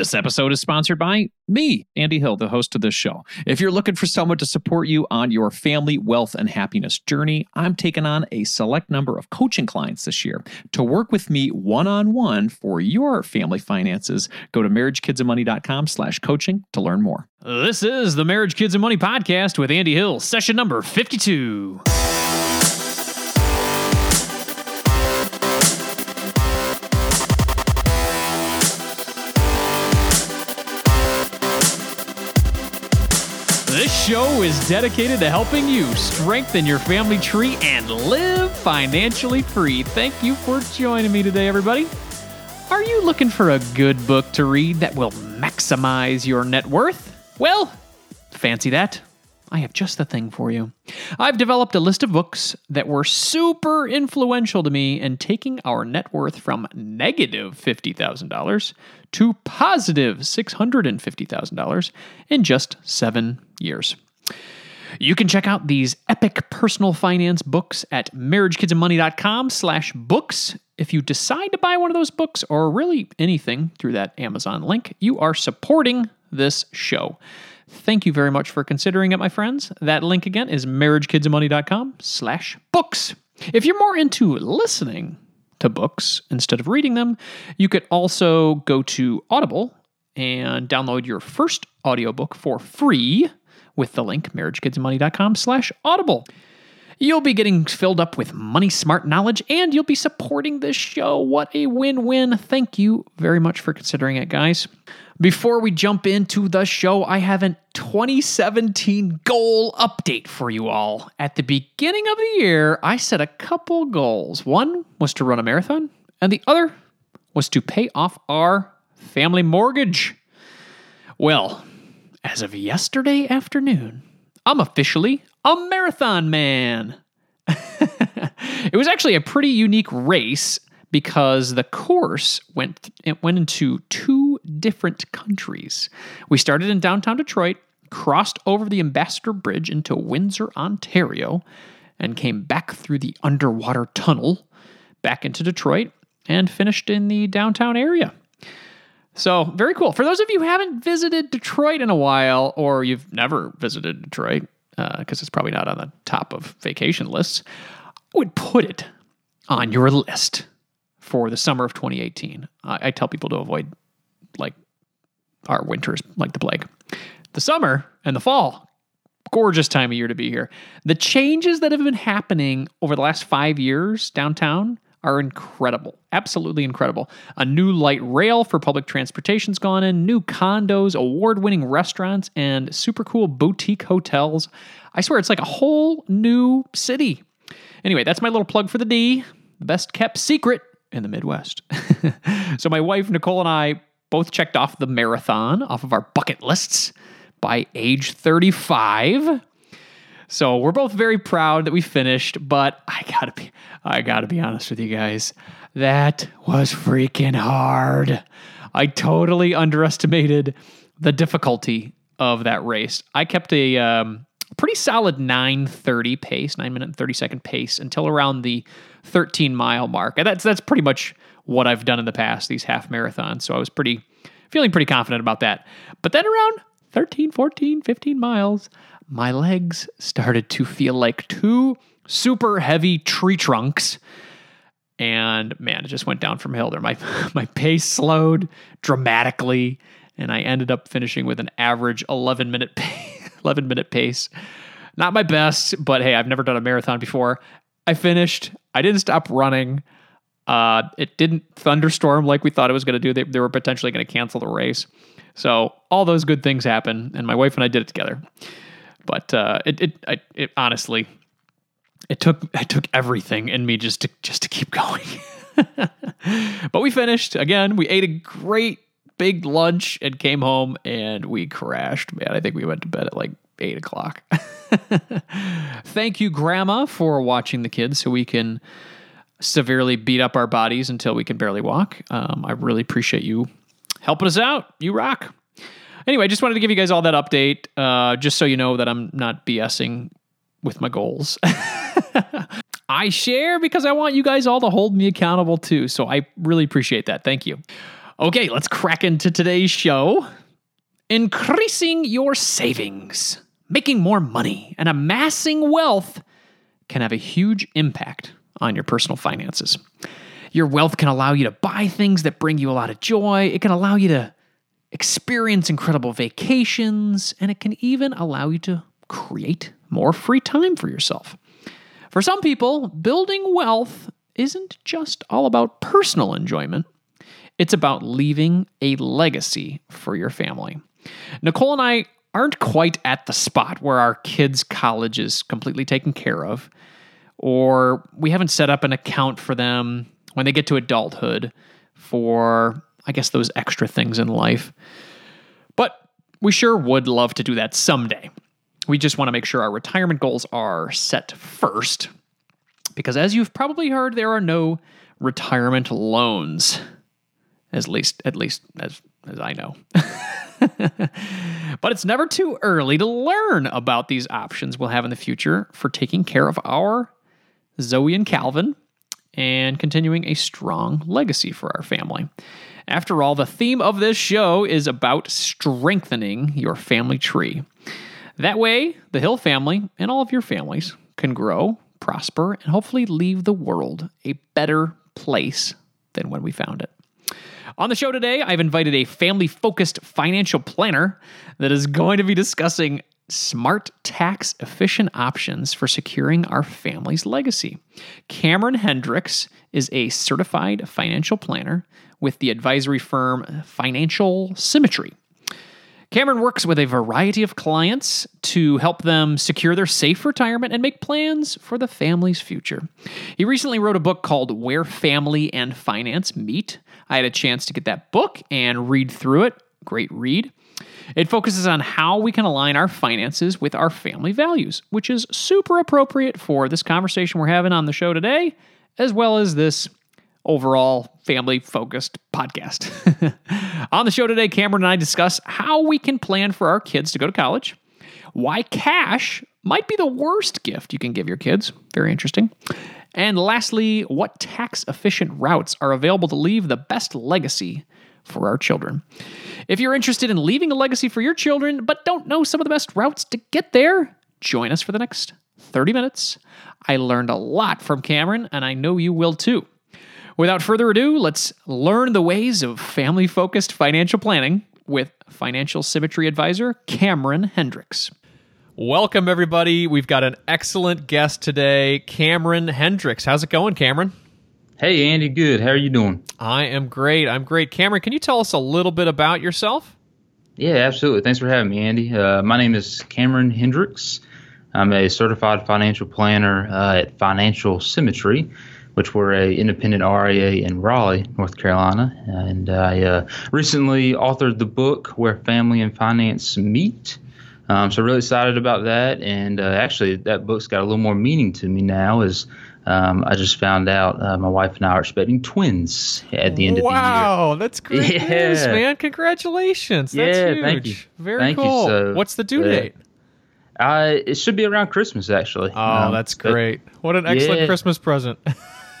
This episode is sponsored by me, Andy Hill, the host of this show. If you're looking for someone to support you on your family, wealth, and happiness journey, I'm taking on a select number of coaching clients this year. To work with me one on one for your family finances, go to marriagekidsandmoney.com slash coaching to learn more. This is the Marriage, Kids, and Money podcast with Andy Hill, session number 52. Show is dedicated to helping you strengthen your family tree and live financially free. Thank you for joining me today, everybody. Are you looking for a good book to read that will maximize your net worth? Well, fancy that. I have just the thing for you. I've developed a list of books that were super influential to me in taking our net worth from negative $50,000 to positive $650,000 in just seven years. You can check out these epic personal finance books at marriagekidsandmoney.com slash books. If you decide to buy one of those books or really anything through that Amazon link, you are supporting this show. Thank you very much for considering it, my friends. That link again is marriagekidsandmoney.com slash books. If you're more into listening to books instead of reading them, you could also go to Audible and download your first audiobook for free with the link marriagekidsandmoney.com slash audible. You'll be getting filled up with money smart knowledge and you'll be supporting this show. What a win win. Thank you very much for considering it, guys. Before we jump into the show, I have a 2017 goal update for you all. At the beginning of the year, I set a couple goals. One was to run a marathon, and the other was to pay off our family mortgage. Well, as of yesterday afternoon, I'm officially a marathon man. it was actually a pretty unique race because the course went it went into two different countries. We started in downtown Detroit, crossed over the Ambassador Bridge into Windsor, Ontario, and came back through the underwater tunnel back into Detroit and finished in the downtown area. So, very cool. For those of you who haven't visited Detroit in a while, or you've never visited Detroit, because uh, it's probably not on the top of vacation lists, I would put it on your list for the summer of 2018. I, I tell people to avoid like our winters like the plague. The summer and the fall, gorgeous time of year to be here. The changes that have been happening over the last five years downtown are incredible. Absolutely incredible. A new light rail for public transportation's gone in, new condos, award winning restaurants, and super cool boutique hotels. I swear it's like a whole new city. Anyway, that's my little plug for the D. The best kept secret in the Midwest. so my wife, Nicole, and I both checked off the marathon off of our bucket lists by age 35. So we're both very proud that we finished, but I gotta be I gotta be honest with you guys. That was freaking hard. I totally underestimated the difficulty of that race. I kept a um, pretty solid 930 pace, 9 minute and 30 second pace until around the 13 mile mark. And that's that's pretty much what I've done in the past, these half marathons. So I was pretty feeling pretty confident about that. But then around 13, 14, 15 miles, my legs started to feel like two super heavy tree trunks. And man, it just went down from hill there. My my pace slowed dramatically, and I ended up finishing with an average 11 minute pace, 11 minute pace. Not my best, but hey, I've never done a marathon before. I finished. I didn't stop running. Uh, it didn't thunderstorm like we thought it was going to do. They, they were potentially going to cancel the race. So all those good things happen, and my wife and I did it together. But uh, it, it, it, it honestly, it took it took everything in me just to just to keep going. but we finished again. We ate a great big lunch and came home, and we crashed. Man, I think we went to bed at like eight o'clock. Thank you, Grandma, for watching the kids so we can severely beat up our bodies until we can barely walk. Um, I really appreciate you helping us out. You rock. Anyway, I just wanted to give you guys all that update, uh, just so you know that I'm not BSing with my goals. I share because I want you guys all to hold me accountable too. So I really appreciate that. Thank you. Okay, let's crack into today's show. Increasing your savings, making more money, and amassing wealth can have a huge impact on your personal finances. Your wealth can allow you to buy things that bring you a lot of joy. It can allow you to experience incredible vacations, and it can even allow you to create more free time for yourself. For some people, building wealth isn't just all about personal enjoyment, it's about leaving a legacy for your family. Nicole and I aren't quite at the spot where our kids' college is completely taken care of, or we haven't set up an account for them when they get to adulthood for, I guess, those extra things in life. But we sure would love to do that someday. We just want to make sure our retirement goals are set first. Because as you've probably heard, there are no retirement loans. At least at least as as I know. but it's never too early to learn about these options we'll have in the future for taking care of our Zoe and Calvin and continuing a strong legacy for our family. After all, the theme of this show is about strengthening your family tree. That way, the Hill family and all of your families can grow, prosper, and hopefully leave the world a better place than when we found it. On the show today, I've invited a family focused financial planner that is going to be discussing smart, tax efficient options for securing our family's legacy. Cameron Hendricks is a certified financial planner with the advisory firm Financial Symmetry. Cameron works with a variety of clients to help them secure their safe retirement and make plans for the family's future. He recently wrote a book called Where Family and Finance Meet. I had a chance to get that book and read through it. Great read. It focuses on how we can align our finances with our family values, which is super appropriate for this conversation we're having on the show today, as well as this overall family focused podcast. on the show today, Cameron and I discuss how we can plan for our kids to go to college, why cash might be the worst gift you can give your kids. Very interesting. And lastly, what tax efficient routes are available to leave the best legacy for our children. If you're interested in leaving a legacy for your children but don't know some of the best routes to get there, join us for the next 30 minutes. I learned a lot from Cameron, and I know you will too. Without further ado, let's learn the ways of family focused financial planning with financial symmetry advisor Cameron Hendricks. Welcome, everybody. We've got an excellent guest today, Cameron Hendricks. How's it going, Cameron? Hey, Andy, good. How are you doing? I am great. I'm great. Cameron, can you tell us a little bit about yourself? Yeah, absolutely. Thanks for having me, Andy. Uh, my name is Cameron Hendricks. I'm a certified financial planner uh, at Financial Symmetry, which we're a independent RIA in Raleigh, North Carolina. And I uh, recently authored the book Where Family and Finance Meet. Um, so really excited about that. And uh, actually, that book's got a little more meaning to me now as – um, I just found out uh, my wife and I are expecting twins at the end wow, of the year. Wow, that's great yeah. news, man! Congratulations. That's yeah, huge. thank you. Very thank cool. You. So, What's the due uh, date? Uh, it should be around Christmas, actually. Oh, um, that's great! What an excellent yeah. Christmas present.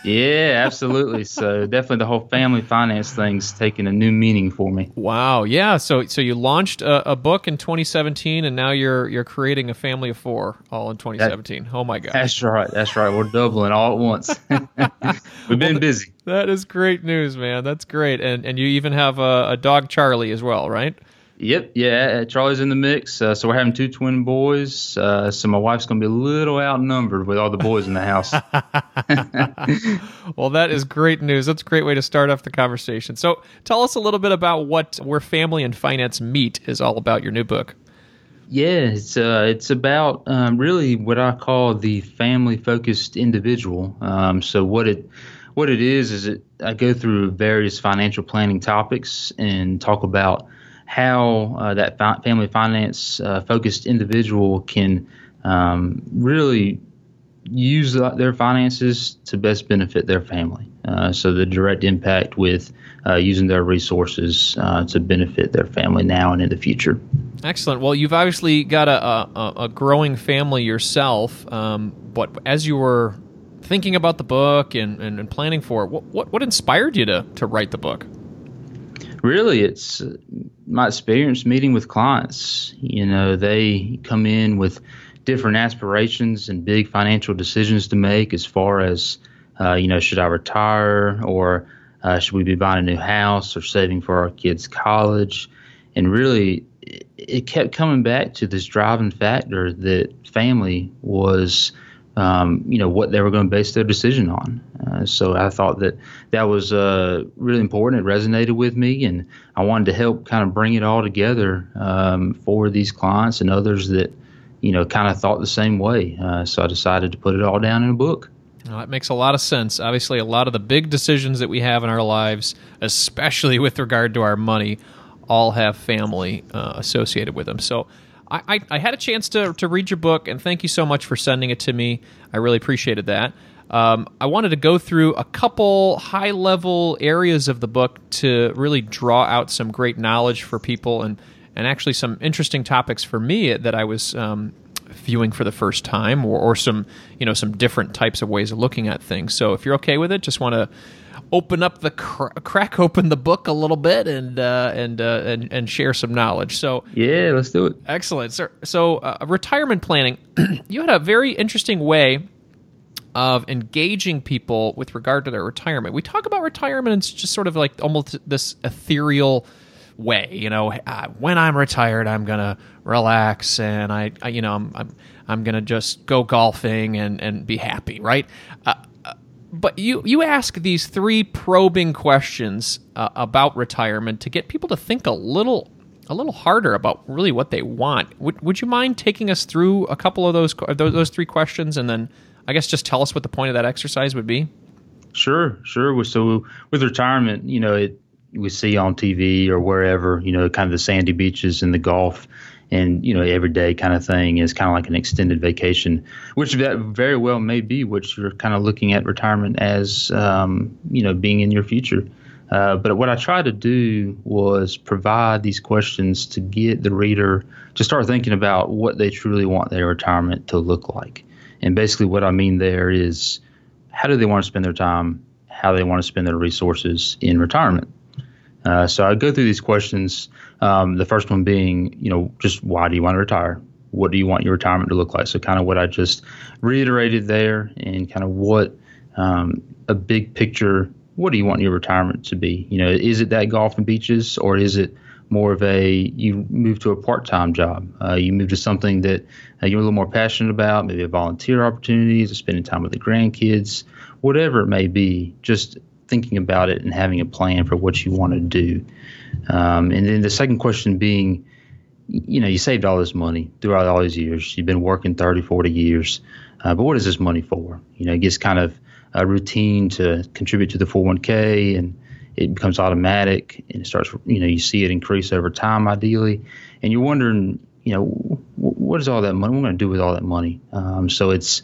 Yeah, absolutely. so definitely the whole family finance thing's taking a new meaning for me. Wow. Yeah. So so you launched a, a book in 2017, and now you're you're creating a family of four all in 2017. That, oh my god. That's right. That's right. We're doubling all at once. We've been well, busy. That is great news, man. That's great. And and you even have a, a dog Charlie as well, right? Yep, yeah, Charlie's in the mix. Uh, so we're having two twin boys. Uh, so my wife's going to be a little outnumbered with all the boys in the house. well, that is great news. That's a great way to start off the conversation. So tell us a little bit about what Where Family and Finance Meet is all about, your new book. Yeah, it's uh, it's about um, really what I call the family focused individual. Um, so what it what it is is it I go through various financial planning topics and talk about how uh, that fi- family finance uh, focused individual can um, really use their finances to best benefit their family. Uh, so the direct impact with uh, using their resources uh, to benefit their family now and in the future. Excellent. Well, you've obviously got a, a, a growing family yourself. Um, but as you were thinking about the book and, and, and planning for it, what, what, what inspired you to, to write the book? Really, it's my experience meeting with clients. You know, they come in with different aspirations and big financial decisions to make as far as, uh, you know, should I retire or uh, should we be buying a new house or saving for our kids' college? And really, it kept coming back to this driving factor that family was um, you know what they were going to base their decision on. Uh, so I thought that that was uh, really important. It resonated with me, and I wanted to help kind of bring it all together um, for these clients and others that you know kind of thought the same way. Uh, so I decided to put it all down in a book. Well, that makes a lot of sense. Obviously, a lot of the big decisions that we have in our lives, especially with regard to our money, all have family uh, associated with them. So I, I, I, had a chance to, to read your book, and thank you so much for sending it to me. I really appreciated that. Um, I wanted to go through a couple high level areas of the book to really draw out some great knowledge for people and, and actually some interesting topics for me that I was um, viewing for the first time or, or some you know some different types of ways of looking at things. So if you're okay with it, just want to open up the cr- crack open the book a little bit and uh, and, uh, and and share some knowledge. So yeah, let's do it. Excellent, sir. So uh, retirement planning, you had a very interesting way of engaging people with regard to their retirement. We talk about retirement and it's just sort of like almost this ethereal way. You know, uh, when I'm retired, I'm gonna relax and I, I you know, I'm, I'm I'm gonna just go golfing and and be happy, right? Uh, but you you ask these three probing questions uh, about retirement to get people to think a little a little harder about really what they want. Would would you mind taking us through a couple of those those, those three questions and then I guess just tell us what the point of that exercise would be? Sure, sure. So with retirement, you know, it we see on TV or wherever, you know, kind of the sandy beaches and the golf and you know every day kind of thing is kind of like an extended vacation, which that very well may be what you're kind of looking at retirement as, um, you know, being in your future. Uh, but what I tried to do was provide these questions to get the reader to start thinking about what they truly want their retirement to look like. And basically, what I mean there is how do they want to spend their time, how they want to spend their resources in retirement. Uh, so I go through these questions. Um, the first one being, you know, just why do you want to retire? What do you want your retirement to look like? So kind of what I just reiterated there, and kind of what um, a big picture. What do you want your retirement to be? You know, is it that golf and beaches, or is it more of a you move to a part-time job? Uh, you move to something that uh, you're a little more passionate about, maybe a volunteer opportunities, spending time with the grandkids, whatever it may be. Just thinking about it and having a plan for what you want to do. Um, and then the second question being, you know, you saved all this money throughout all these years. You've been working 30, 40 years. Uh, but what is this money for? You know, it gets kind of a routine to contribute to the 401k and it becomes automatic and it starts, you know, you see it increase over time ideally. And you're wondering, you know, what is all that money? What am I going to do with all that money? Um, so it's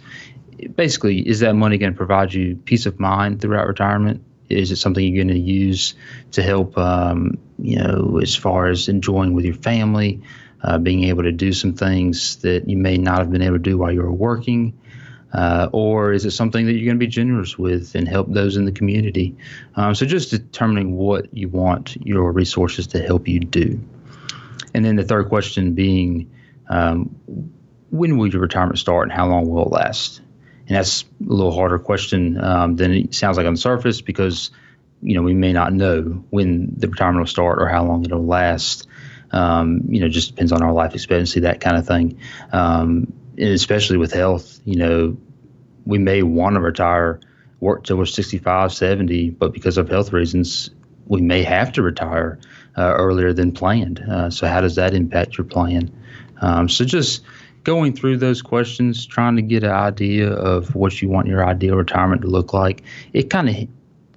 basically, is that money going to provide you peace of mind throughout retirement? Is it something you're going to use to help, um, you know, as far as enjoying with your family, uh, being able to do some things that you may not have been able to do while you were working? Uh, or is it something that you're going to be generous with and help those in the community? Um, so just determining what you want your resources to help you do. And then the third question being, um, when will your retirement start and how long will it last? And that's a little harder question um, than it sounds like on the surface because you know we may not know when the retirement will start or how long it'll last. Um, you know, just depends on our life expectancy, that kind of thing. Um, and especially with health, you know, we may want to retire, work till we're 65, 70, but because of health reasons, we may have to retire uh, earlier than planned. Uh, so, how does that impact your plan? Um, so, just going through those questions, trying to get an idea of what you want your ideal retirement to look like, it kind of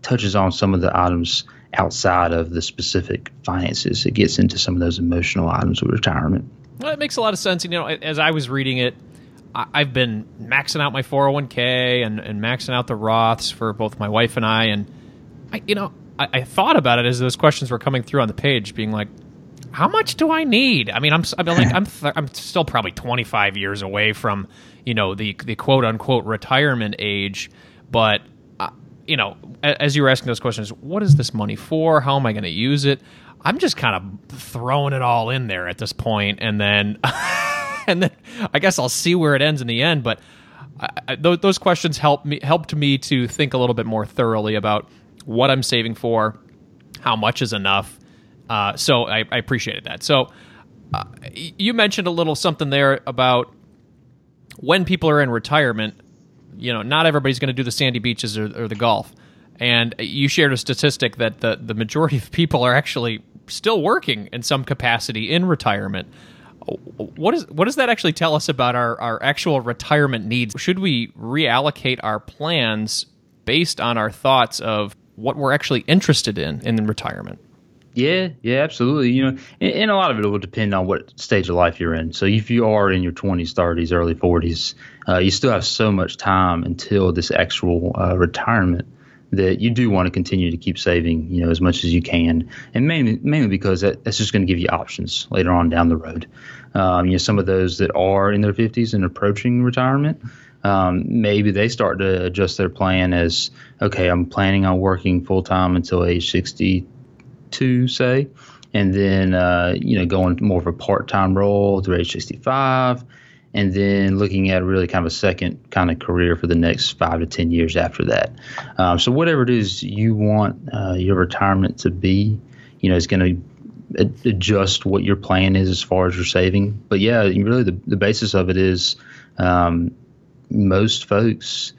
touches on some of the items outside of the specific finances. It gets into some of those emotional items with retirement. Well, it makes a lot of sense. You know, as I was reading it, I've been maxing out my 401k and, and maxing out the Roths for both my wife and I. And, I, you know, I, I thought about it as those questions were coming through on the page, being like, how much do I need? I mean, I'm I mean, like I'm th- I'm still probably 25 years away from you know the the quote unquote retirement age, but uh, you know, as you were asking those questions, what is this money for? How am I going to use it? I'm just kind of throwing it all in there at this point, and then, and then I guess I'll see where it ends in the end. But I, I, those questions helped me helped me to think a little bit more thoroughly about what I'm saving for, how much is enough. Uh, so I, I, appreciated that. So uh, you mentioned a little something there about when people are in retirement. You know, not everybody's going to do the sandy beaches or, or the golf. And you shared a statistic that the, the majority of people are actually still working in some capacity in retirement. What is what does that actually tell us about our, our actual retirement needs? Should we reallocate our plans based on our thoughts of what we're actually interested in in retirement? Yeah, yeah, absolutely. You know, and, and, a lot of it will depend on what stage of life you're in. So if you are in your 20s, 30s, early 40s, uh, you still have so much time until this actual uh, retirement that you do want to continue to keep saving, you know, as much as you can, and mainly mainly because that, that's just going to give you options later on down the road. Um, you know, some of those that are in their 50s and approaching retirement, um, maybe they start to adjust their plan as okay, I'm planning on working full time until age 62, say, and then uh, you know going more of a part time role through age 65 and then looking at really kind of a second kind of career for the next five to ten years after that. Um, so whatever it is you want uh, your retirement to be, you know, is going to adjust what your plan is as far as your saving. But yeah, really the, the basis of it is um, most folks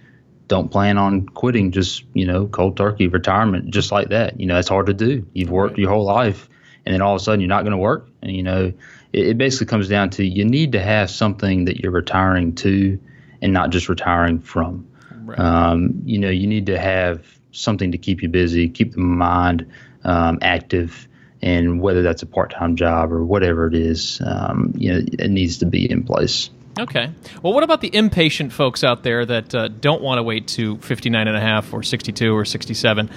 don't plan on quitting just you know cold turkey retirement just like that. You know, it's hard to do. You've worked your whole life, and then all of a sudden you're not going to work, and you know it, it basically comes down to you need to have something that you're retiring to and not just retiring from. Right. Um, you know, you need to have something to keep you busy, keep the mind um, active, and whether that's a part-time job or whatever it is, um, you know, it needs to be in place. Okay. Well, what about the impatient folks out there that uh, don't want to wait to 59 and a half or 62 or 67?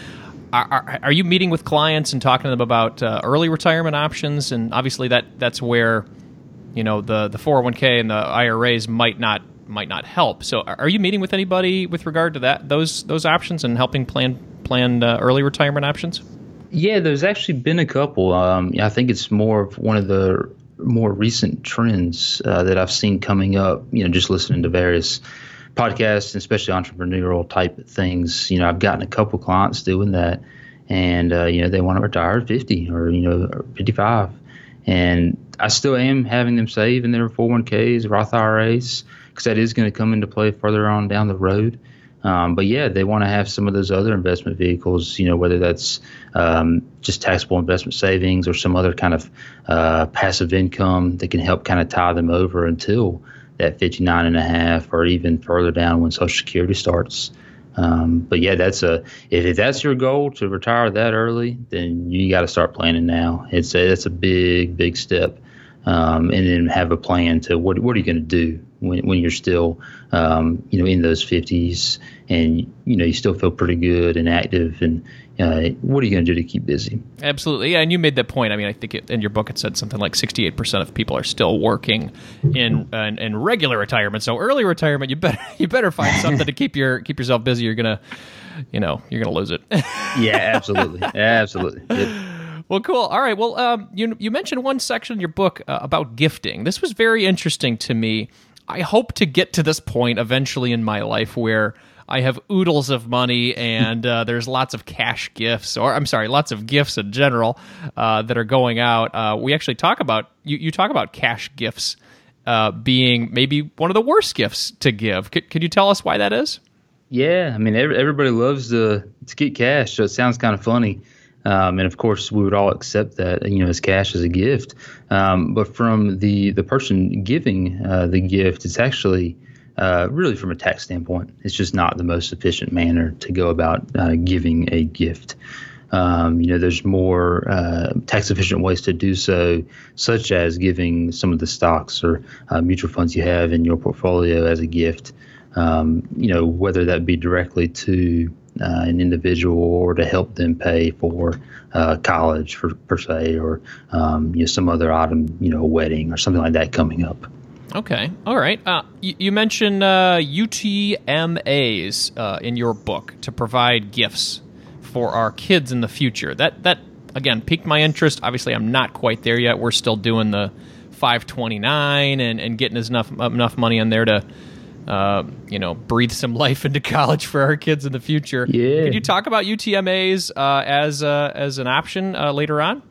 Are, are, are, you meeting with clients and talking to them about uh, early retirement options? And obviously, that that's where you know the the 401k and the IRAs might not might not help. So, are you meeting with anybody with regard to that those those options and helping plan plan uh, early retirement options? Yeah, there's actually been a couple. Um, I think it's more of one of the more recent trends uh, that I've seen coming up. You know, just listening to various podcasts, especially entrepreneurial type things. You know, I've gotten a couple clients doing that, and uh, you know they want to retire at 50 or you know 55, and I still am having them save in their 401ks, Roth IRAs, because that is going to come into play further on down the road. Um, but yeah, they want to have some of those other investment vehicles, you know, whether that's um, just taxable investment savings or some other kind of uh, passive income that can help kind of tie them over until that 59 and a half or even further down when Social Security starts. Um, but yeah, that's a if if, that's your goal to retire that early, then you got to start planning now. It's a it's a big big step, um, and then have a plan to what what are you going to do when when you're still um, you know in those 50s and you know you still feel pretty good and active and uh, what are you going to do to keep busy? Absolutely, yeah. And you made that point. I mean, I think it, in your book it said something like 68% of people are still working in, uh, in regular retirement. So early retirement, you better you better find something to keep your keep yourself busy. You're gonna, you know, you're gonna lose it. yeah, absolutely, absolutely. Well, cool. All right. Well, um, you you mentioned one section in your book uh, about gifting. This was very interesting to me. I hope to get to this point eventually in my life where I have oodles of money, and uh, there's lots of cash gifts, or I'm sorry, lots of gifts in general uh, that are going out. Uh, we actually talk about you, you talk about cash gifts uh, being maybe one of the worst gifts to give. C- could you tell us why that is? Yeah, I mean every, everybody loves to to get cash, so it sounds kind of funny. Um, and of course, we would all accept that you know as cash as a gift. Um, but from the the person giving uh, the gift, it's actually uh, really from a tax standpoint, it's just not the most efficient manner to go about uh, giving a gift. Um, you know, there's more uh, tax efficient ways to do so, such as giving some of the stocks or uh, mutual funds you have in your portfolio as a gift. Um, you know, whether that be directly to uh, an individual or to help them pay for uh, college for, per se or um, you know, some other item, you know, wedding or something like that coming up. Okay. All right. Uh, you, you, mentioned uh, UTMAs uh, in your book to provide gifts for our kids in the future. That that again piqued my interest. Obviously, I'm not quite there yet. We're still doing the 529 and, and getting enough enough money in there to uh, you know, breathe some life into college for our kids in the future. Yeah. Could you talk about UTMAs uh, as uh, as an option uh, later on?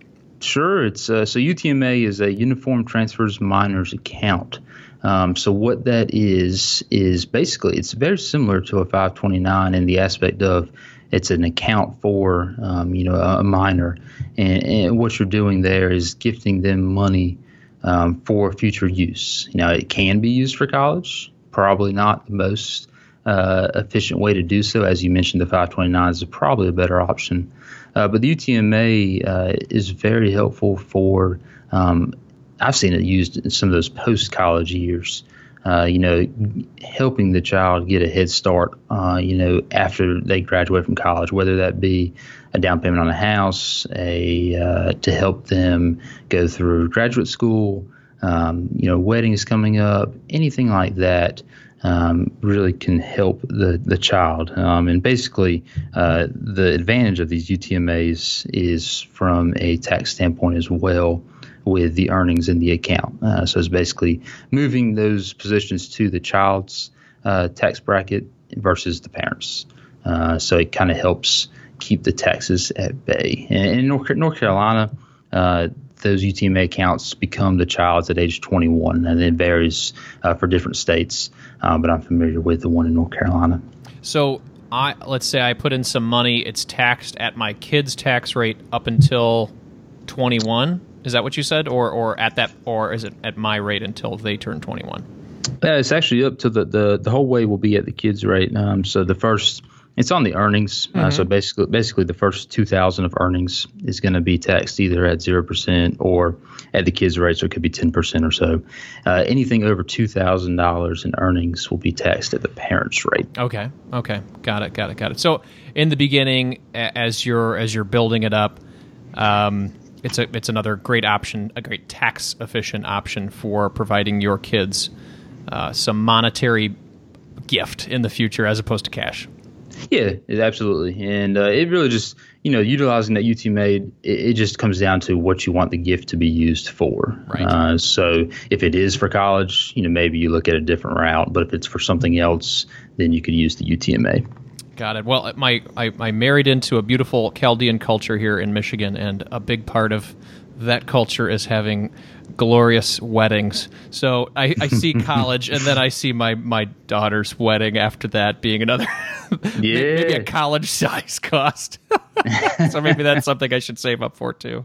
Sure. It's uh, so UTMA is a Uniform Transfers Minors account. Um, so what that is is basically it's very similar to a 529 in the aspect of it's an account for um, you know a minor, and, and, what you're doing there is gifting them money um, for future use. Now it can be used for college, probably not the most uh, efficient way to do so. As you mentioned, the 529 is probably a better option. Uh, but the UTMA uh, is very helpful for um, I've seen it used in some of those post college years. Uh, you know, helping the child get a head start, uh, you know, after they graduate from college, whether that be a down payment on a house, a uh, to help them go through graduate school, um, you know, weddings coming up, anything like that. Um, really can help the the child. Um, and basically, uh, the advantage of these UTMA's is from a tax standpoint as well with the earnings in the account. Uh, so it's basically moving those positions to the child's uh, tax bracket versus the parents. Uh, so it kind of helps keep the taxes at bay. And in North, North Carolina, uh, those UTMA accounts become the child's at age 21, and it varies uh, for different states. Uh, but I'm familiar with the one in North Carolina. So I let's say I put in some money, it's taxed at my kid's tax rate up until 21. Is that what you said, or or at that, or is it at my rate until they turn 21? Yeah, it's actually up to the the, the whole way will be at the kids' rate. Um, so the first it's on the earnings. Mm-hmm. Uh, so mm-hmm. basically, basically the first two thousand of earnings is going to be taxed either at zero percent or at the kids' rate. So it could be ten percent or so. Uh, anything over two thousand dollars in earnings will be taxed at the parents' rate. Okay. Okay. Got it. Got it. Got it. So in the beginning, as you're as you're building it up. Um, it's a it's another great option, a great tax efficient option for providing your kids uh, some monetary gift in the future as opposed to cash. Yeah, absolutely, and uh, it really just you know utilizing that UTMA, it, it, just comes down to what you want the gift to be used for. Right. Uh, so if it is for college, you know maybe you look at a different route, but if it's for something else, then you could use the UTMA. Got it. Well, my I, I married into a beautiful Chaldean culture here in Michigan, and a big part of that culture is having glorious weddings. So I, I see college, and then I see my my daughter's wedding after that being another yeah. maybe a college size cost. so maybe that's something I should save up for too.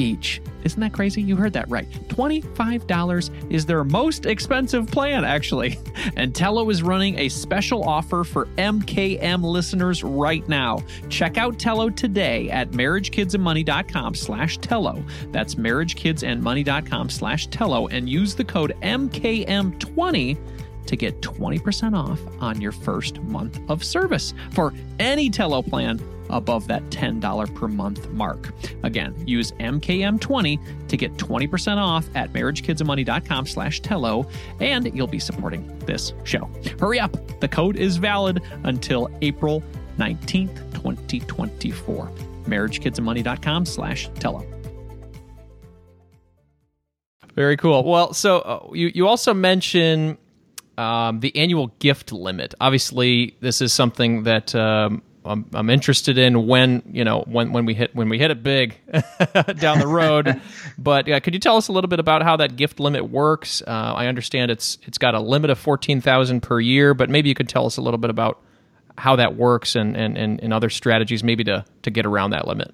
each. Isn't that crazy? You heard that right. $25 is their most expensive plan, actually. And Tello is running a special offer for MKM listeners right now. Check out Tello today at marriagekidsandmoney.com slash Tello. That's marriagekidsandmoney.com slash Tello and use the code MKM20 to get 20% off on your first month of service for any Tello plan above that $10 per month mark. Again, use MKM20 to get 20% off at marriagekidsandmoney.com slash Tello, and you'll be supporting this show. Hurry up! The code is valid until April 19th, 2024. marriagekidsandmoney.com slash Tello. Very cool. Well, so uh, you, you also mention um, the annual gift limit. Obviously, this is something that um, I'm, I'm, interested in when you know when when we hit when we hit it big down the road. but uh, could you tell us a little bit about how that gift limit works? Uh, I understand it's it's got a limit of fourteen thousand per year, but maybe you could tell us a little bit about how that works and, and, and, and other strategies maybe to to get around that limit.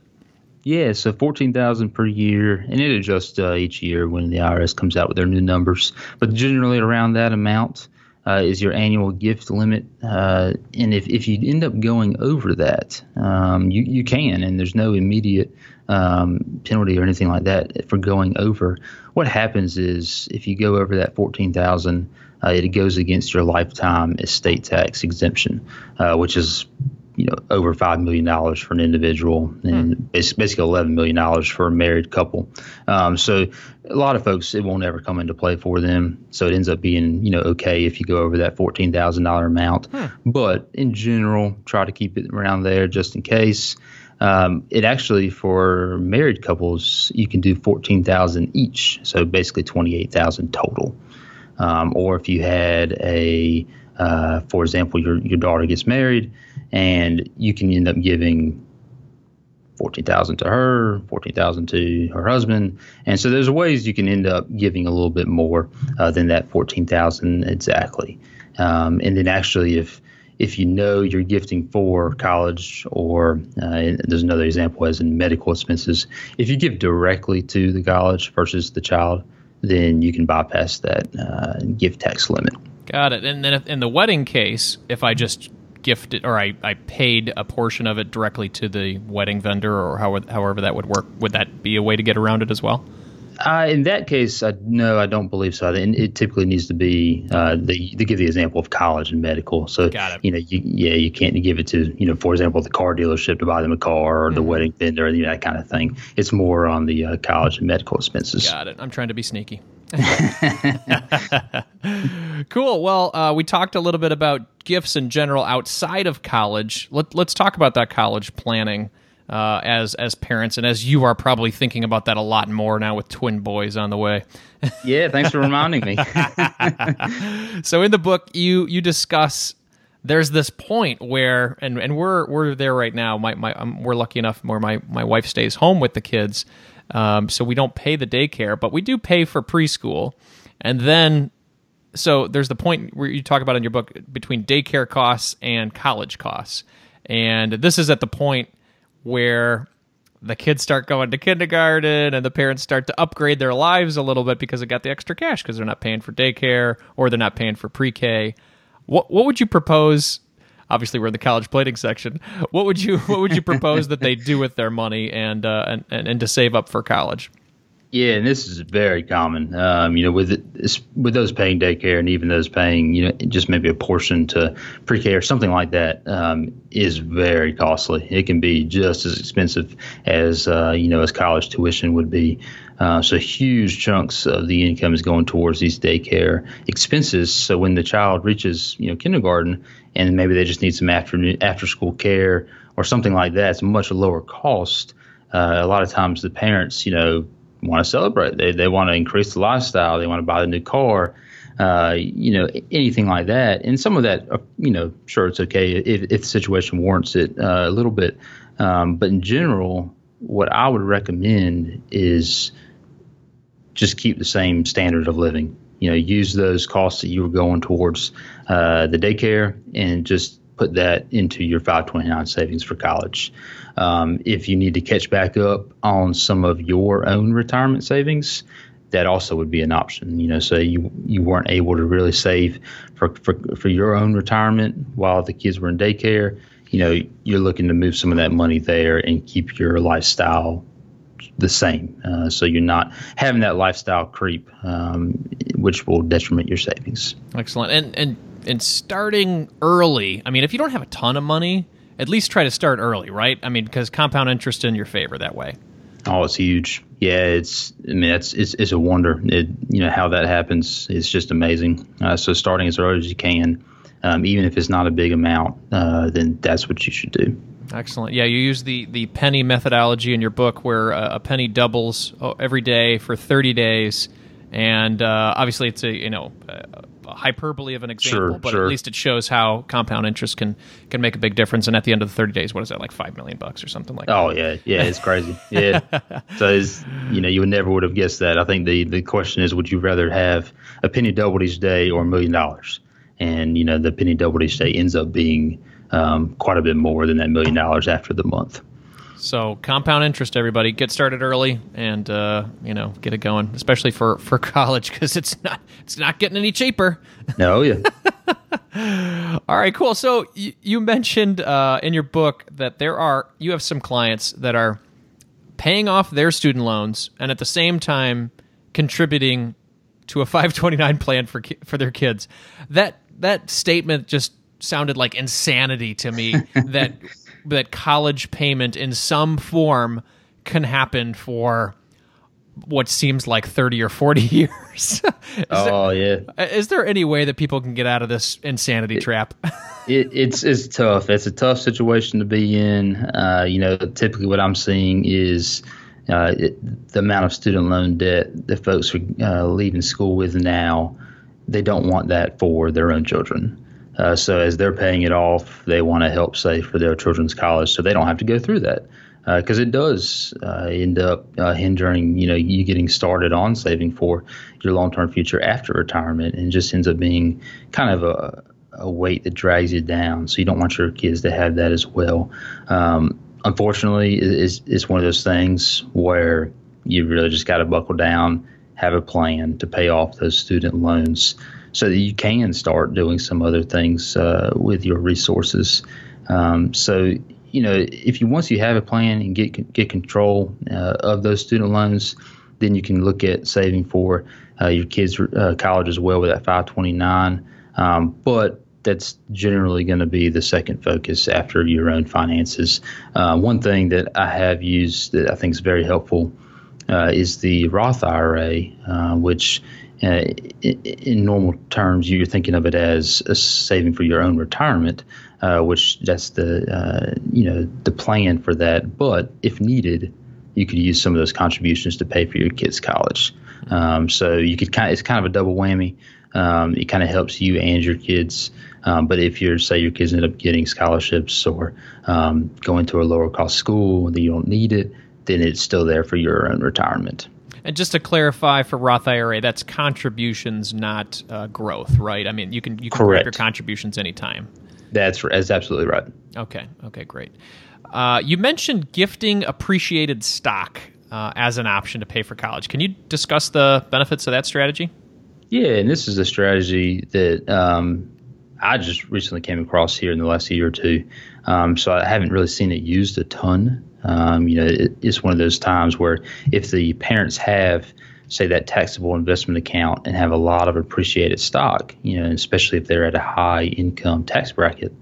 Yeah, so fourteen thousand per year, and it adjusts uh, each year when the IRS comes out with their new numbers. But generally around that amount uh, is your annual gift limit, uh, and if, if you end up going over that, um, you you can, and there's no immediate um, penalty or anything like that for going over. What happens is if you go over that fourteen thousand, uh, it goes against your lifetime estate tax exemption, uh, which is you know over five million dollars for an individual and hmm. basically eleven million dollars for a married couple. Um, so a lot of folks it won't ever come into play for them. So it ends up being you know okay if you go over that fourteen thousand dollar amount. Hmm. But in general, try to keep it around there just in case. Um, it actually for married couples you can do fourteen thousand each, so basically twenty eight thousand total. Um, or if you had a uh, for example, your your daughter gets married, and you can end up giving fourteen thousand to her, fourteen thousand to her husband, and so there's ways you can end up giving a little bit more uh, than that fourteen thousand exactly. Um, and then actually, if if you know you're gifting for college, or uh, there's another example as in medical expenses, if you give directly to the college versus the child, then you can bypass that uh, gift tax limit. Got it. And then in the wedding case, if I just gifted or I, I paid a portion of it directly to the wedding vendor or how, however that would work, would that be a way to get around it as well? Uh, in that case, I, no, I don't believe so. And it typically needs to be uh, the, to give the example of college and medical. So, you know, you, yeah, you can't give it to, you know, for example, the car dealership to buy them a car or mm-hmm. the wedding vendor, you know, that kind of thing. It's more on the uh, college and medical expenses. Got it. I'm trying to be sneaky. cool. Well, uh, we talked a little bit about gifts in general outside of college. Let, us talk about that college planning uh, as as parents, and as you are probably thinking about that a lot more now with twin boys on the way. yeah, thanks for reminding me. so, in the book, you you discuss there's this point where, and and we're we're there right now. My my um, we're lucky enough where my my wife stays home with the kids um, so we don't pay the daycare, but we do pay for preschool. And then, so there's the point where you talk about in your book between daycare costs and college costs. And this is at the point where the kids start going to kindergarten and the parents start to upgrade their lives a little bit because they got the extra cash because they're not paying for daycare or they're not paying for pre-K. What what would you propose obviously we're in the college plating section. What would you what would you propose that they do with their money and uh, and, and, and to save up for college? Yeah, and this is very common. Um, you know, with it, with those paying daycare and even those paying, you know, just maybe a portion to pre-K or something like that um, is very costly. It can be just as expensive as uh, you know as college tuition would be. Uh, so huge chunks of the income is going towards these daycare expenses. So when the child reaches you know kindergarten and maybe they just need some after after school care or something like that, it's much lower cost. Uh, a lot of times the parents, you know, want to celebrate. They they want to increase the lifestyle. They want to buy a new car. Uh, you know, anything like that. And some of that, uh, you know, sure, it's okay if, if the situation warrants it uh, a little bit. Um, but in general, what I would recommend is just keep the same standard of living. You know, use those costs that you were going towards uh, the daycare and just put that into your 529 savings for college. Um, if you need to catch back up on some of your own retirement savings, that also would be an option. You know, so you you weren't able to really save for for, for your own retirement while the kids were in daycare. You know, you're looking to move some of that money there and keep your lifestyle the same. Uh, so you're not having that lifestyle creep, um, which will detriment your savings. Excellent. And and and starting early. I mean, if you don't have a ton of money, at least try to start early, right? I mean, because compound interest in your favor that way. Oh, it's huge. Yeah, it's. I mean, it's it's, it's a wonder. It, you know how that happens. It's just amazing. Uh, so starting as early as you can, um, even if it's not a big amount, uh, then that's what you should do. Excellent. Yeah, you use the the penny methodology in your book, where uh, a penny doubles oh, every day for thirty days, and uh, obviously it's a you know hyperbole of an example, sure, but sure. at least it shows how compound interest can can make a big difference. And at the end of the thirty days, what is that like five million bucks or something like? Oh that? yeah, yeah, it's crazy. Yeah, so it's, you know you would never would have guessed that. I think the the question is, would you rather have a penny doubled each day or a million dollars? And you know the penny doubled each day ends up being um, quite a bit more than that million dollars after the month. So compound interest, everybody, get started early and uh, you know get it going, especially for for college because it's not it's not getting any cheaper. No, yeah. All right, cool. So you, you mentioned uh, in your book that there are you have some clients that are paying off their student loans and at the same time contributing to a 529 plan for ki- for their kids. That that statement just sounded like insanity to me that that college payment in some form can happen for what seems like 30 or 40 years. oh there, yeah. is there any way that people can get out of this insanity trap? it, it's it's tough. It's a tough situation to be in. Uh, you know, typically what I'm seeing is uh, it, the amount of student loan debt that folks are uh, leaving school with now. They don't want that for their own children. Uh, so as they're paying it off, they want to help save for their children's college, so they don't have to go through that. Because uh, it does uh, end up uh, hindering, you know, you getting started on saving for your long-term future after retirement, and just ends up being kind of a, a weight that drags you down. So you don't want your kids to have that as well. Um, unfortunately, it's, it's one of those things where you really just got to buckle down, have a plan to pay off those student loans so that you can start doing some other things uh, with your resources. Um, so, you know, if you once you have a plan and get get control uh, of those student loans, then you can look at saving for uh, your kids' uh, college as well with that 529. Um, but that's generally going to be the second focus after your own finances. Uh, one thing that I have used that I think is very helpful uh, is the Roth IRA, uh, which uh, in normal terms, you're thinking of it as a saving for your own retirement, uh, which that's the uh, you know the plan for that. But if needed, you could use some of those contributions to pay for your kids' college. Um, so you could kind of, it's kind of a double whammy. Um, it kind of helps you and your kids. Um, but if you're say your kids end up getting scholarships or um, going to a lower cost school and you don't need it, then it's still there for your own retirement. And just to clarify for Roth IRA, that's contributions, not uh, growth, right? I mean, you can you can Correct. your contributions anytime. That's that's absolutely right. Okay. Okay. Great. Uh, you mentioned gifting appreciated stock uh, as an option to pay for college. Can you discuss the benefits of that strategy? Yeah, and this is a strategy that um, I just recently came across here in the last year or two. Um, so I haven't really seen it used a ton. Um, you know, it, it's one of those times where if the parents have, say, that taxable investment account and have a lot of appreciated stock, you know, especially if they're at a high income tax bracket,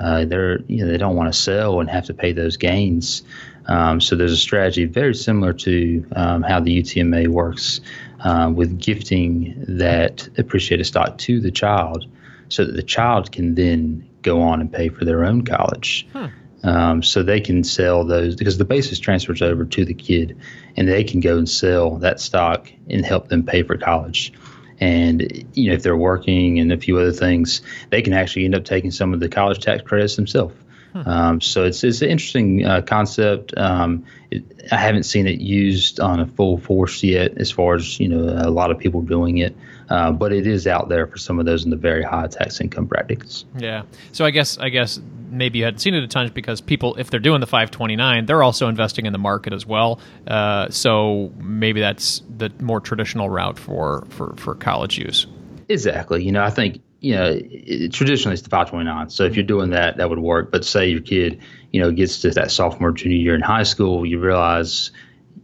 uh, they're you know they don't want to sell and have to pay those gains. Um, so there's a strategy very similar to um, how the UTMA works uh, with gifting that appreciated stock to the child, so that the child can then go on and pay for their own college. Hmm. Um, so they can sell those because the basis transfers over to the kid, and they can go and sell that stock and help them pay for college. And you know, if they're working and a few other things, they can actually end up taking some of the college tax credits themselves. Um, so it's it's an interesting uh, concept. Um, it, I haven't seen it used on a full force yet, as far as you know, a lot of people doing it. Uh, but it is out there for some of those in the very high tax income brackets. Yeah. So I guess I guess maybe you hadn't seen it a ton because people, if they're doing the 529, they're also investing in the market as well. Uh, so maybe that's the more traditional route for for for college use. Exactly. You know, I think you know, it, traditionally it's the 529. So if you're doing that, that would work. But say your kid, you know, gets to that sophomore, junior year in high school, you realize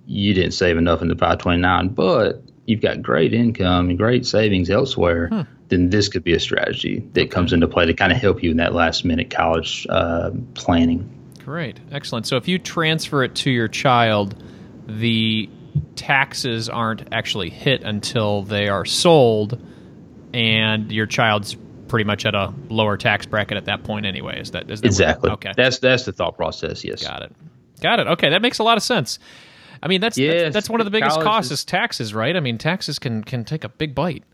you didn't save enough in the 529, but you've got great income and great savings elsewhere. Hmm. Then this could be a strategy that comes into play to kind of help you in that last minute college uh, planning. Great, excellent. So if you transfer it to your child, the taxes aren't actually hit until they are sold and your child's pretty much at a lower tax bracket at that point anyway. Is that, is that exactly okay? That's that's the thought process. Yes, got it, got it. Okay, that makes a lot of sense. I mean, that's yes, that's, that's one of the biggest costs is taxes, right? I mean, taxes can can take a big bite.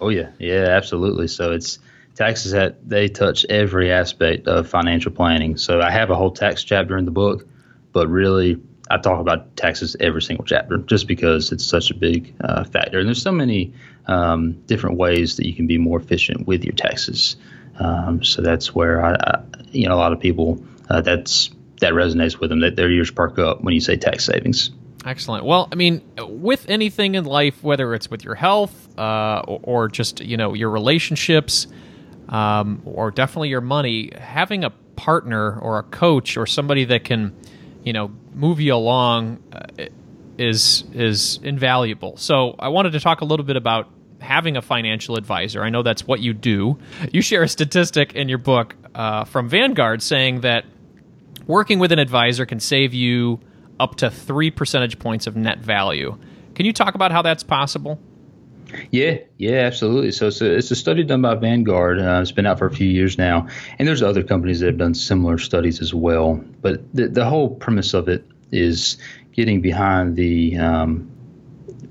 Oh yeah, yeah, absolutely. So it's taxes that they touch every aspect of financial planning. So I have a whole tax chapter in the book, but really I talk about taxes every single chapter just because it's such a big uh, factor. And there's so many um, different ways that you can be more efficient with your taxes. Um, so that's where I, I, you know, a lot of people uh, that's that resonates with them. That their ears perk up when you say tax savings. Excellent. Well, I mean, with anything in life, whether it's with your health uh, or, or, just you know your relationships, um, or definitely your money, having a partner or a coach or somebody that can, you know, move you along uh, is is invaluable. So I wanted to talk a little bit about having a financial advisor. I know that's what you do. You share a statistic in your book uh, from Vanguard saying that working with an advisor can save you up to three percentage points of net value. Can you talk about how that's possible? Yeah, yeah, absolutely. So it's a, it's a study done by Vanguard. Uh, it's been out for a few years now, and there's other companies that have done similar studies as well. But the, the whole premise of it is getting behind the um,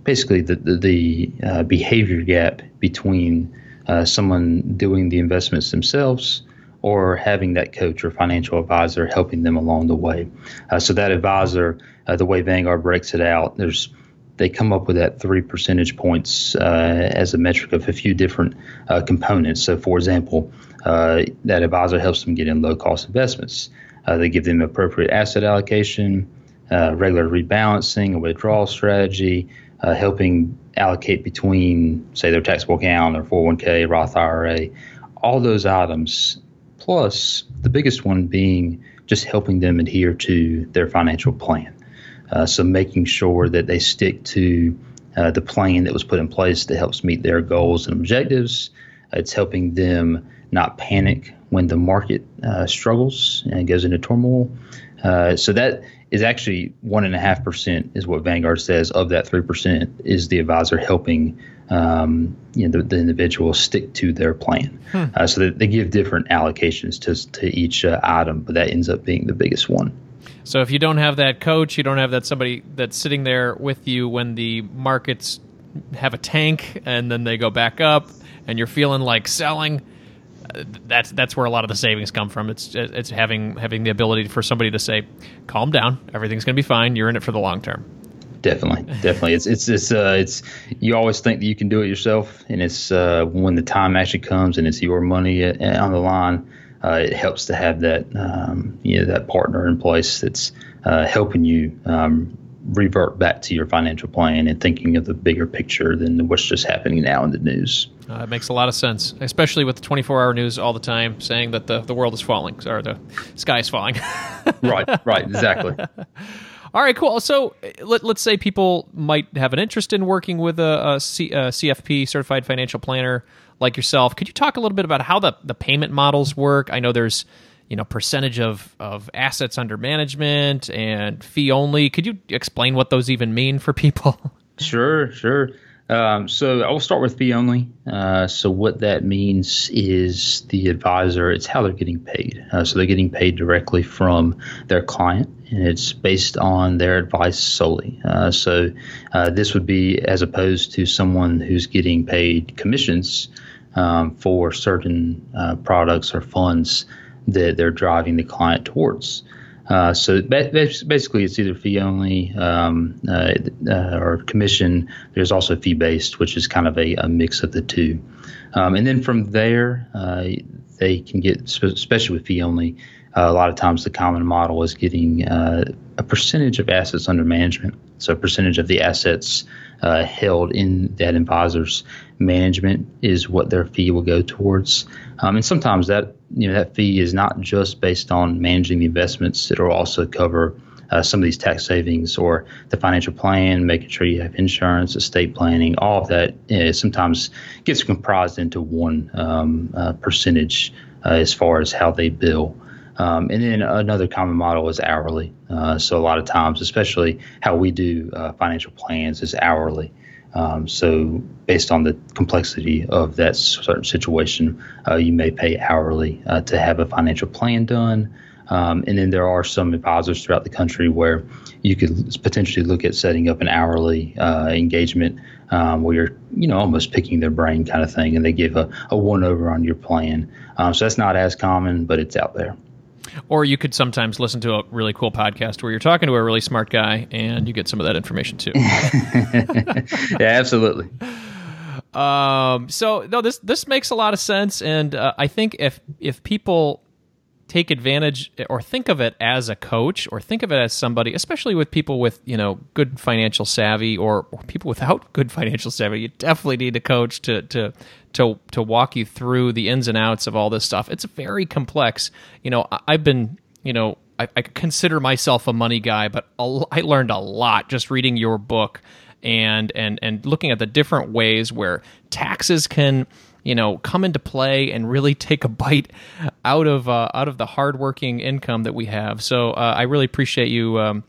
basically the the, the uh, behavior gap between uh, someone doing the investments themselves or having that coach or financial advisor helping them along the way. Uh, so that advisor, uh, the way Vanguard breaks it out, there's they come up with that three percentage points uh, as a metric of a few different uh, components. So, for example, uh, that advisor helps them get in low cost investments. Uh, they give them appropriate asset allocation, regular rebalancing, a withdrawal strategy, helping allocate between, say, their taxable account, their 401k, Roth IRA. All those items plus the biggest one being just helping them adhere to their financial plan. Uh, so making sure that they stick to uh, the plan that was put in place that helps meet their goals and objectives. It's helping them not panic when the market uh, struggles and goes into turmoil. Uh, so that is actually one and a half percent is what Vanguard says of that three percent is the advisor helping um, you know, the, the individuals stick to their plan. Hmm. Uh, so they they, give different allocations to, to each uh, item, but that ends up being the biggest one. So if you don't have that coach, you don't have that somebody that's sitting there with you when the markets have a tank and then they go back up, and you're feeling like selling. Uh, that's that's where a lot of the savings come from. It's it's having having the ability for somebody to say, "Calm down, everything's going to be fine. You're in it for the long term." Definitely, definitely. It's it's it's uh, it's you always think that you can do it yourself, and it's uh, when the time actually comes and it's your money on the line. Uh, it helps to have that um, you know that partner in place that's uh, helping you um, revert back to your financial plan and thinking of the bigger picture than what's just happening now in the news. Uh, it makes a lot of sense, especially with the 24-hour news all the time saying that the, the world is falling or the sky is falling. right, right, exactly. All right, cool. So uh, let, us say people might have an interest in working with a, a, C, a CFP, certified financial planner like yourself. Could you talk a little bit about how the, the payment models work? I know there's you know percentage of, of assets under management and fee only. Could you explain what those even mean for people? Sure, sure. Um, so I will start with fee only. Uh, so what that means is the advisor, it's how they're getting paid. Uh, so they're getting paid directly from their client, and it's based on their advice solely. Uh, so uh, this would be as opposed to someone who's getting paid commissions um, for certain uh, products or funds. that they're driving the client towards. Uh, so basically, it's either fee only um, uh, uh, or commission. There's also fee based, which is kind of a, a mix of the two. Um, and then from there, uh, they can get, especially with fee only, uh, a lot of times the common model is getting a percentage of assets under management. So a percentage of the assets held in that advisor's management is what their fee will go towards. Um, and sometimes that you know that fee is not just based on managing the investments; it'll also cover uh, some of these tax savings or the financial plan, making sure you have insurance, estate planning, all of that uh, sometimes gets comprised into one um, uh, percentage uh, as far as how they bill. Um, and then another common model is hourly. Uh, so a lot of times, especially how we do uh, financial plans, is hourly. Um, so based on the complexity of that certain situation, uh, you may pay hourly uh, to have a financial plan done. Um, and then there are some advisors throughout the country where you could potentially look at setting up an hourly uh, engagement um, where you're, you know, almost picking their brain kind of thing, and they give a, a one over on your plan. Um, so that's not as common, but it's out there. Or you could sometimes listen to a really cool podcast where you're talking to a really smart guy and you get some of that information too. yeah, absolutely. Um, so no, this this makes a lot of sense, and uh, I think if if people take advantage or think of it as a coach or think of it as somebody especially with people with you know good financial savvy or, or people without good financial savvy you definitely need a coach to to to to walk you through the ins and outs of all this stuff. It's very complex. You know i've been you know i, I consider myself a money guy but I learned a lot just reading your book and and and looking at the different ways where taxes can you know come into play and really take a bite out of uh, out of the hardworking income that we have. So uh, I really appreciate you um,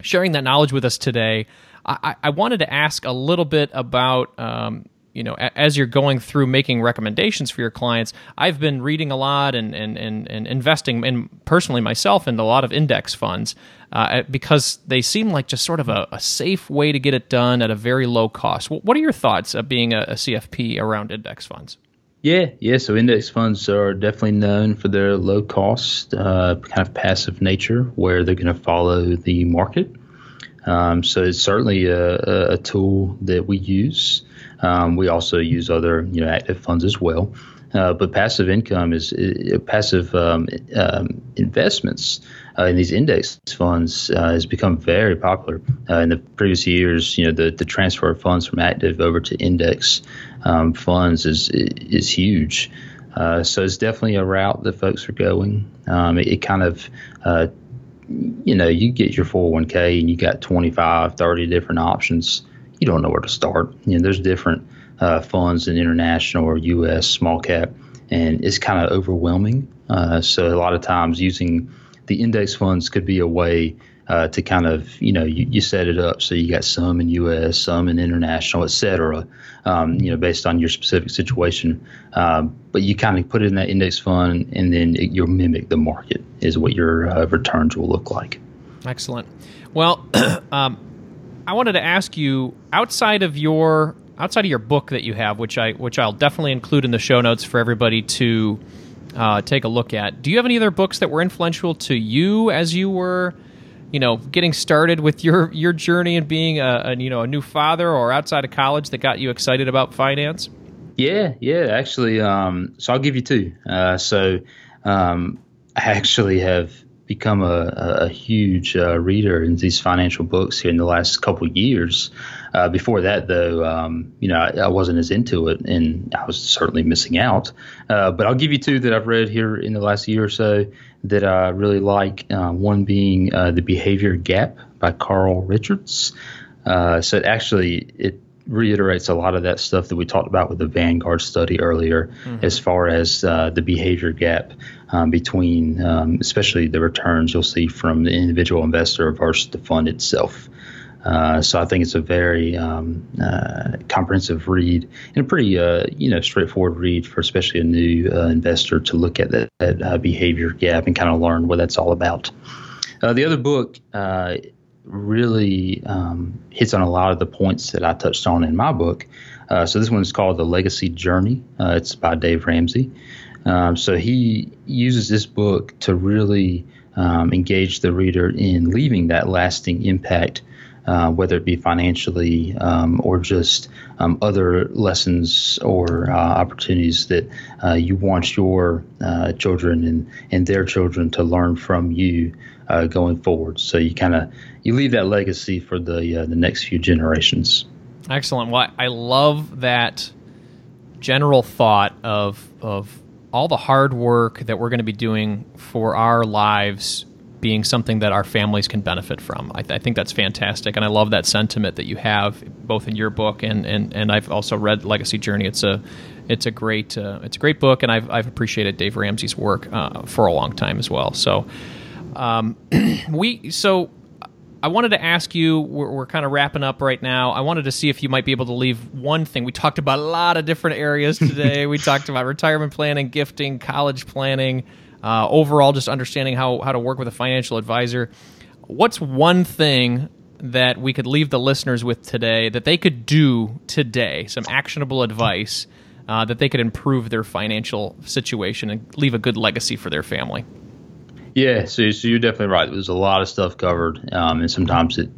sharing that knowledge with us today. I, I, wanted to ask a little bit about. Um, you know, as you're going through making recommendations for your clients, I've been reading a lot and and, and, and investing in personally myself in a lot of index funds uh, because they seem like just sort of a, a, safe way to get it done at a very low cost. What are your thoughts of being a, a CFP around index funds? Yeah, yeah. So index funds are definitely known for their low cost, uh, kind of passive nature, where they're going to follow the market. Um, so it's certainly a, a, tool that we use. Um, we also use other, you know, active funds as well. Uh, but passive income is uh, passive um, um, investments uh, in these index funds uh, has become very popular. Uh, in the previous years, you know, the, the transfer of funds from active over to index um, funds is is huge. Uh, so it's definitely a route that folks are going. Um, it, it, kind of, you know, you get your 401k and you got 25, 30 different options. You don't know where to start. You know, there's different uh, funds in international or U.S. small cap, and it's kind of overwhelming. so a lot of times using the index funds could be a way uh, to kind of you know you, you, set it up so you got some in U.S., some in international, et cetera. Um, you know, based on your specific situation, um, but you kind of put it in that index fund, and then it, you'll mimic the market is what your uh, returns will look like. Excellent. Well, um, I wanted to ask you outside of your outside of your book that you have, which I which I'll definitely include in the show notes for everybody to uh, take a look at. Do you have any other books that were influential to you as you were, you know, getting started with your your journey and being a, a you know a new father or outside of college that got you excited about finance? Yeah, yeah, actually. Um, so I'll give you two. Uh, so um, I actually have become a, a huge uh, reader in these financial books here in the last couple years. Uh, before that, though, um, you know, I, I, wasn't as into it, and I was certainly missing out. Uh, but I'll give you two that I've read here in the last year or so that I really like. Uh, one being uh, "The Behavior Gap" by Carl Richards. Uh, so it actually it reiterates a lot of that stuff that we talked about with the Vanguard study earlier, mm-hmm. as far as uh, the behavior gap um, between, um, especially the returns you'll see from the individual investor versus the fund itself. Uh, so I think it's a very um, uh, comprehensive read and a pretty uh, you know straightforward read for especially a new uh, investor to look at that, that uh, behavior gap and kind of learn what that's all about. Uh, the other book really um, hits on a lot of the points that I touched on in my book. so this one is called The Legacy Journey. it's by Dave Ramsey. Um, so he uses this book to really um, engage the reader in leaving that lasting impact, uh, whether it be financially um, or just um, other lessons or uh, opportunities that uh, you want your uh, children and, and their children to learn from you uh, going forward. So you kind of you leave that legacy for the uh, the next few generations. Excellent. Well, I love that general thought of of all the hard work that we're going to be doing for our lives being something that our families can benefit from. I, th- I, think that's fantastic, and I love that sentiment that you have both in your book and and, and I've also read Legacy Journey. It's a it's a great uh, it's a great book, and I've I've appreciated Dave Ramsey's work uh, for a long time as well. So, um, we so I wanted to ask you, we're, we're kind of wrapping up right now. I wanted to see if you might be able to leave one thing. We talked about a lot of different areas today. we talked about retirement planning, gifting, college planning, uh, overall, just understanding how, how to work with a financial advisor. What's one thing that we could leave the listeners with today that they could do today, some actionable advice uh, that they could improve their financial situation and leave a good legacy for their family? Yeah, so, so you're definitely right. There's a lot of stuff covered, um, and sometimes it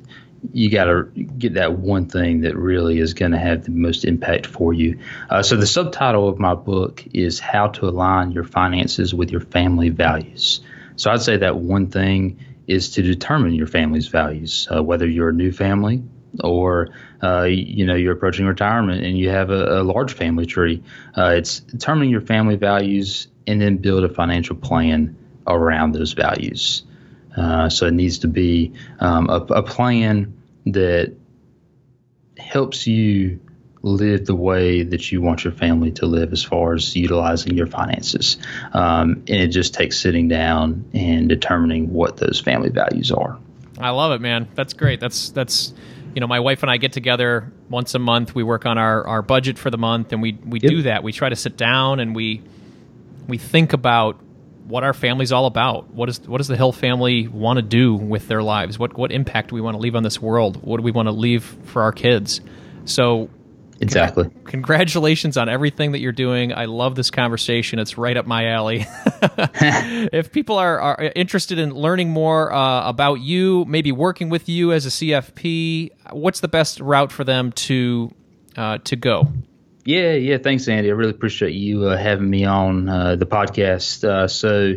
you got to get that one thing that really is going to have the most impact for you. Uh, so the subtitle of my book is "How to Align Your Finances with Your Family Values." So I'd say that one thing is to determine your family's values, uh, whether you're a new family or uh, you know you're approaching retirement and you have a, a large family tree. Uh, it's determining your family values and then build a financial plan around those values. Uh, so it needs to be um, a, a, plan that helps you live the way that you want your family to live as far as utilizing your finances. Um, and it just takes sitting down and determining what those family values are. I love it, man. That's great. That's, that's, you know, my wife and I get together once a month. We work on our, our budget for the month and we, we yep. do that. We try to sit down and we, we think about what our family's all about. What is what does the Hill family want to do with their lives? What what impact do we want to leave on this world? What do we want to leave for our kids? So Exactly. Congratulations on everything that you're doing. I love this conversation. It's right up my alley. if people are, are, interested in learning more uh, about you, maybe working with you as a CFP, what's the best route for them to uh, to go? Yeah, yeah. Thanks, Andy. I really appreciate you uh, having me on uh, the podcast. Uh, so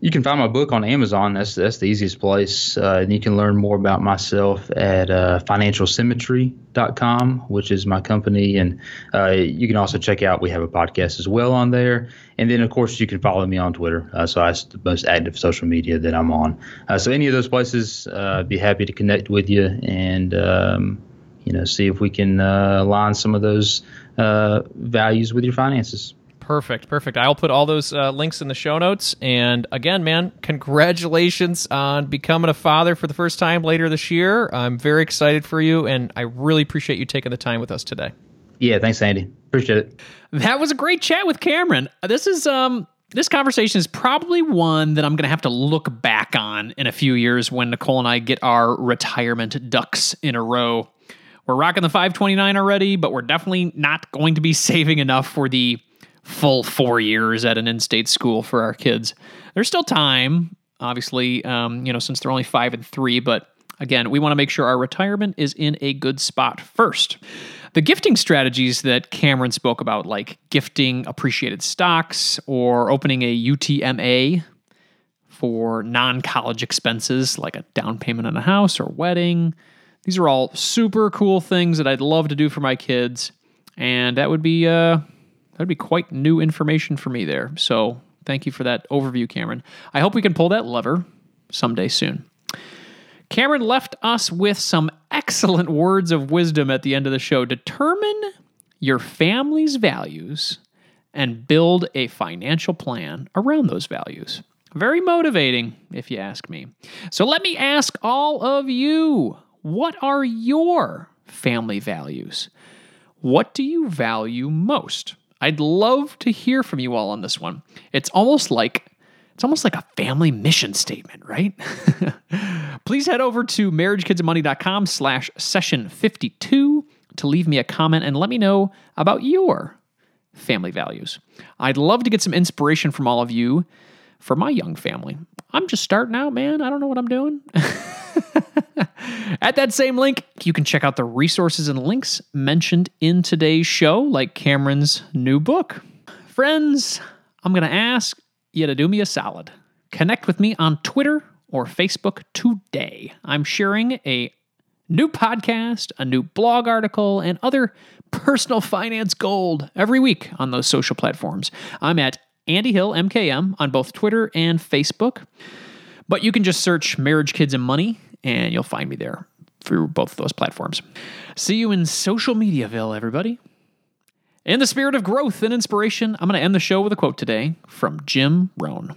you can find my book on Amazon. That's that's the easiest place. Uh, and you can learn more about myself at uh, financialsymmetry.com, which is my company. And uh, you can also check out we have a podcast as well on there. And then of course you can follow me on Twitter. So that's the most active social media that I'm on. So any of those places, I'd be happy to connect with you and um, you know see if we can uh, align some of those uh, values with your finances. Perfect, perfect. I'll put all those uh, links in the show notes. And again, man, congratulations on becoming a father for the first time later this year. I'm very excited for you, and I really appreciate you taking the time with us today. Yeah, thanks, Andy. Appreciate it. That was a great chat with Cameron. This is um this conversation is probably one that I'm going to have to look back on in a few years when Nicole and I get our retirement ducks in a row. We're rocking the 529 already, but we're definitely not going to be saving enough for the full four years at an in-state school for our kids. There's still time, obviously, um, you know, since they're only five and three, but again, we want to make sure our retirement is in a good spot first. The gifting strategies that Cameron spoke about, like gifting appreciated stocks or opening a UTMA for non college expenses like a down payment on a house or wedding, these are all super cool things that I'd love to do for my kids, and that would be uh, that'd be quite new information for me there. So thank you for that overview, Cameron. I hope we can pull that lever someday soon. Cameron left us with some excellent words of wisdom at the end of the show. Determine your family's values and build a financial plan around those values. Very motivating, if you ask me. So let me ask all of you what are your family values? What do you value most? I'd love to hear from you all on this one. It's almost like it's almost like a family mission statement, right? Please head over to marriagekidsandmoney.com slash session 52 to leave me a comment and let me know about your family values. I'd love to get some inspiration from all of you for my young family. I'm just starting out, man. I don't know what I'm doing. At that same link, you can check out the resources and links mentioned in today's show, like Cameron's new book. Friends, I'm going to ask you to do me a solid. Connect with me on Twitter or Facebook today. I'm sharing a new podcast, a new blog article, and other personal finance gold every week on those social platforms. I'm at Andy Hill MKM on both Twitter and Facebook. But you can just search Marriage, Kids, and Money, and you'll find me there through both of those platforms. See you in social mediaville, everybody. In the spirit of growth and inspiration, I'm going to end the show with a quote today from Jim Rohn.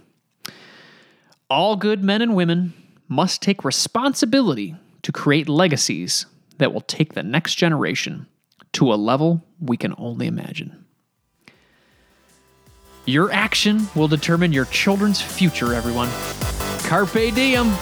All good men and women must take responsibility to create legacies that will take the next generation to a level we can only imagine. Your action will determine your children's future, everyone. Carpe diem.